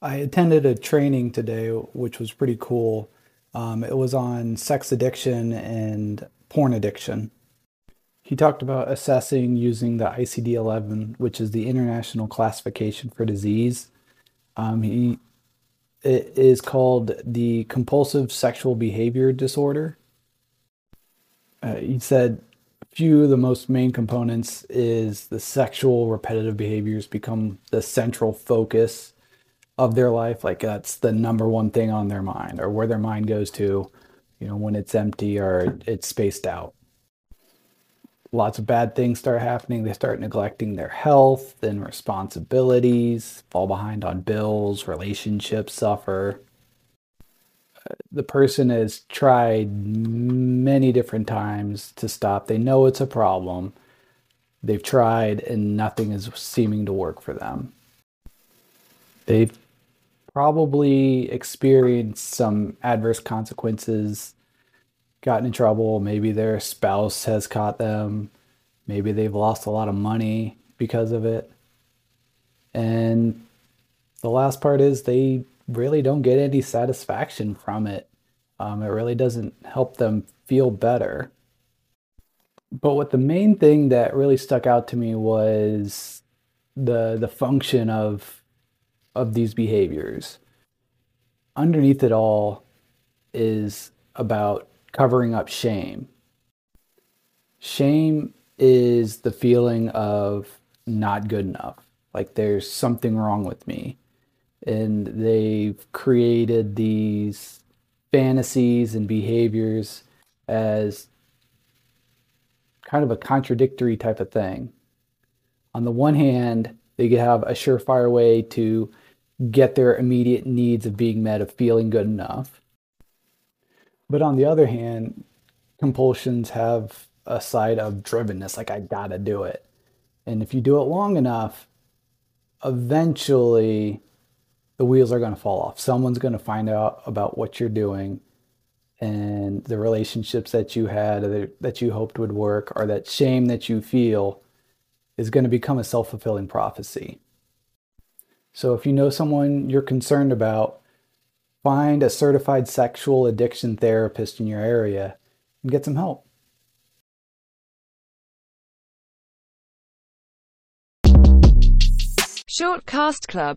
I attended a training today, which was pretty cool. Um, it was on sex addiction and porn addiction. He talked about assessing using the ICD 11, which is the International Classification for Disease. Um, he, it is called the compulsive sexual behavior disorder. Uh, he said few of the most main components is the sexual repetitive behaviors become the central focus of their life like that's the number one thing on their mind or where their mind goes to you know when it's empty or it's spaced out. Lots of bad things start happening. They start neglecting their health and responsibilities fall behind on bills relationships suffer. The person has tried many different times to stop. They know it's a problem. They've tried and nothing is seeming to work for them. They've probably experienced some adverse consequences, gotten in trouble. Maybe their spouse has caught them. Maybe they've lost a lot of money because of it. And the last part is they really don't get any satisfaction from it. Um, it really doesn't help them feel better. But what the main thing that really stuck out to me was the the function of of these behaviors. Underneath it all is about covering up shame. Shame is the feeling of not good enough, like there's something wrong with me. And they've created these fantasies and behaviors as kind of a contradictory type of thing. On the one hand, they could have a surefire way to get their immediate needs of being met, of feeling good enough. But on the other hand, compulsions have a side of drivenness, like I gotta do it. And if you do it long enough, eventually the wheels are gonna fall off. Someone's gonna find out about what you're doing and the relationships that you had that you hoped would work or that shame that you feel is going to become a self fulfilling prophecy. So if you know someone you're concerned about, find a certified sexual addiction therapist in your area and get some help. Shortcast Club